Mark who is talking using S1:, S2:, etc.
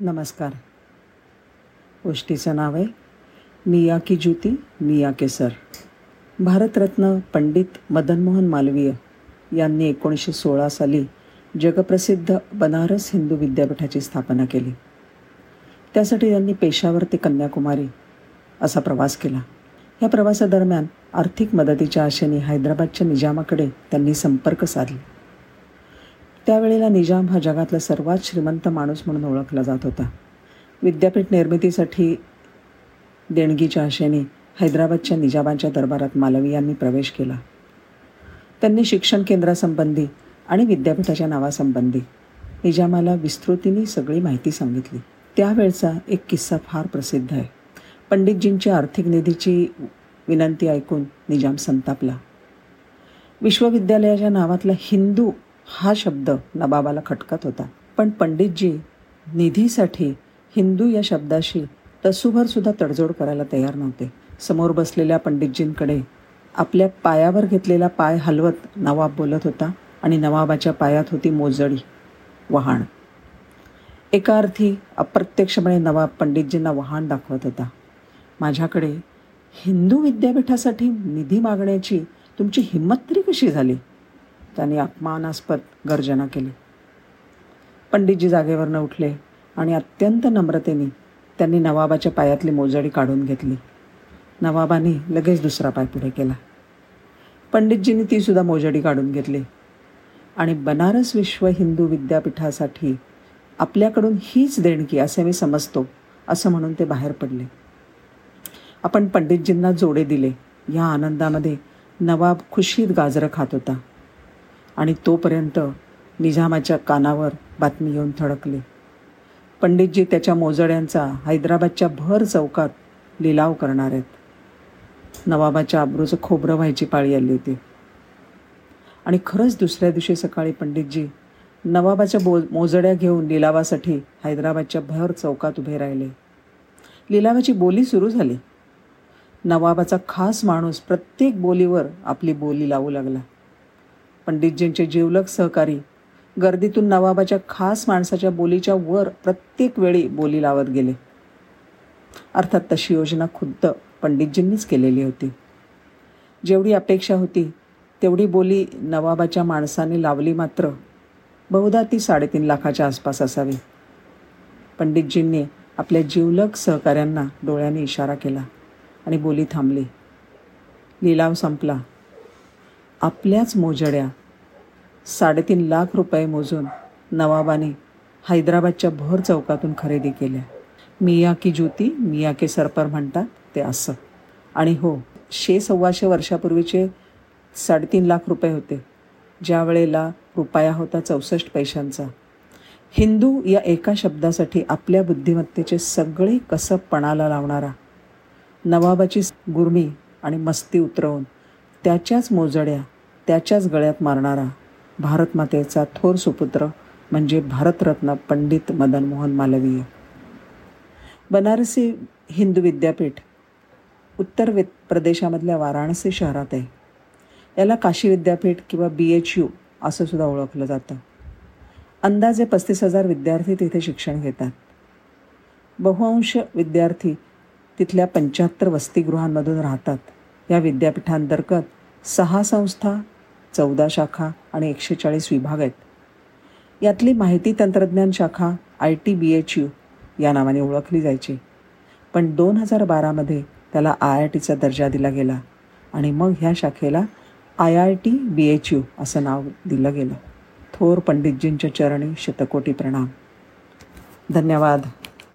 S1: नमस्कार. गोष्टीचं नाव आहे मिया की ज्युती मिया के सर भारतरत्न पंडित मदन मोहन मालवीय यांनी एकोणीसशे सोळा साली जगप्रसिद्ध बनारस हिंदू विद्यापीठाची स्थापना केली. त्यासाठी त्यांनी पेशावर ते कन्याकुमारी असा प्रवास केला. या प्रवासादरम्यान आर्थिक मदतीच्या आशेने हैदराबादच्या निजामाकडे त्यांनी संपर्क साधला. त्यावेळेला निजाम हा जगातला सर्वात श्रीमंत माणूस म्हणून ओळखला जात होता. विद्यापीठ निर्मितीसाठी देणगीच्या आशेने हैदराबादच्या निजामांच्या दरबारात मालवी यांनी प्रवेश केला. त्यांनी शिक्षण केंद्रासंबंधी आणि विद्यापीठाच्या नावासंबंधी निजामाला विस्तृतीने सगळी माहिती सांगितली. त्यावेळचा एक किस्सा फार प्रसिद्ध आहे. पंडितजींची आर्थिक निधीची विनंती ऐकून निजाम संतापला. विश्वविद्यालयाच्या नावातला हिंदू हा शब्द नबाबाला खटकत होता. पण पंडितजी निधीसाठी हिंदू या शब्दाशी तसूभरसुद्धा तडजोड करायला तयार नव्हते. समोर बसलेल्या पंडितजींकडे आपल्या पायावर घेतलेला पाय हलवत नवाब बोलत होता आणि नवाबाच्या पायात होती मोजडी वहाण एका अर्थी अप्रत्यक्षपणे नवाब पंडितजींना वहाण दाखवत होता. माझ्याकडे हिंदू विद्यापीठासाठी निधी मागण्याची तुमची हिंमत तरी कशी झाली? त्यांनी अपमानास्पद गर्जना केली. पंडितजी जागेवरनं उठले आणि अत्यंत नम्रतेने त्यांनी नवाबाच्या पायातली मोजडी काढून घेतली. नवाबाने लगेच दुसरा पाय पुढे केला. पंडितजींनी तीसुद्धा मोजडी काढून घेतली. आणि बनारस विश्व हिंदू विद्यापीठासाठी आपल्याकडून हीच देणगी असे मी समजतो असं म्हणून ते बाहेर पडले. आपण पंडितजींना जोडे दिले. या आनंदामध्ये नवाब खुशीत गाजरं खात होता. आणि तोपर्यंत निजामाच्या कानावर बातमी येऊन थडकली. पंडितजी त्याच्या मोजड्यांचा हैदराबादच्या भर चौकात लिलाव करणार आहेत. नवाबाच्या आब्रूचं खोबरं व्हायची पाळी आली होती. आणि खरंच दुसऱ्या दिवशी सकाळी पंडितजी नवाबाच्या बो मोजड्या घेऊन लिलावासाठी हैदराबादच्या भर चौकात उभे राहिले. लिलावाची बोली सुरू झाली. नवाबाचा खास माणूस प्रत्येक बोलीवर आपली बोली लावू लागला. पंडितजींचे जिवलक सहकारी गर्दीतून नवाबाच्या खास माणसाच्या बोलीच्या वर प्रत्येक वेळी बोली लावत गेले. अर्थात तशी योजना खुद्द पंडितजींनीच केलेली होती. जेवढी अपेक्षा होती तेवढी बोली नवाबाच्या माणसाने लावली मात्र बहुधा ती साडेतीन लाखाच्या आसपास असावी. पंडितजींनी आपल्या जीवलग सहकाऱ्यांना डोळ्याने इशारा केला आणि बोली थांबली. लिलाव संपला. आपल्याच मोजड्या साडेतीन लाख रुपये मोजून नवाबाने हैदराबादच्या भर चौकातून खरेदी केल्या. मिया की ज्योती मिया के सरपर म्हणतात ते असं. आणि हो शे सव्वाशे वर्षापूर्वीचे साडेतीन लाख रुपये होते. ज्या वेळेला रुपया होता चौसष्ट पैशांचा. हिंदू या एका शब्दासाठी आपल्या बुद्धिमत्तेचे सगळे कसब पणाला लावणारा. नवाबाची गुरमी आणि मस्ती उतरवून त्याच्याच मोजड्या त्याच्याच गळ्यात मारणारा भारतमातेचा थोर सुपुत्र म्हणजे भारतरत्न पंडित मदन मोहन मालवीय. बनारसी हिंदू विद्यापीठ उत्तर वि प्रदेशामधल्या वाराणसी शहरात आहे. याला काशी विद्यापीठ किंवा बी एच यू असं सुद्धा ओळखलं जातं. अंदाजे पस्तीस हजार विद्यार्थी तिथे शिक्षण घेतात. बहुअंश विद्यार्थी तिथल्या पंच्याहत्तर वसतिगृहांमधून राहतात. या विद्यापीठांतर्गत सहा संस्था चौदा शाखा आणि एकशे चाळीस विभाग आहेत. यातली माहिती तंत्रज्ञान शाखा I T B H U या नावाने ओळखली जायची. पण दोन हजार बारामध्ये त्याला आय आय टीचा दर्जा दिला गेला आणि मग ह्या शाखेला I I T B H U असं नाव दिलं गेलं. थोर पंडितजींच्या चरणी शतकोटी प्रणाम. धन्यवाद.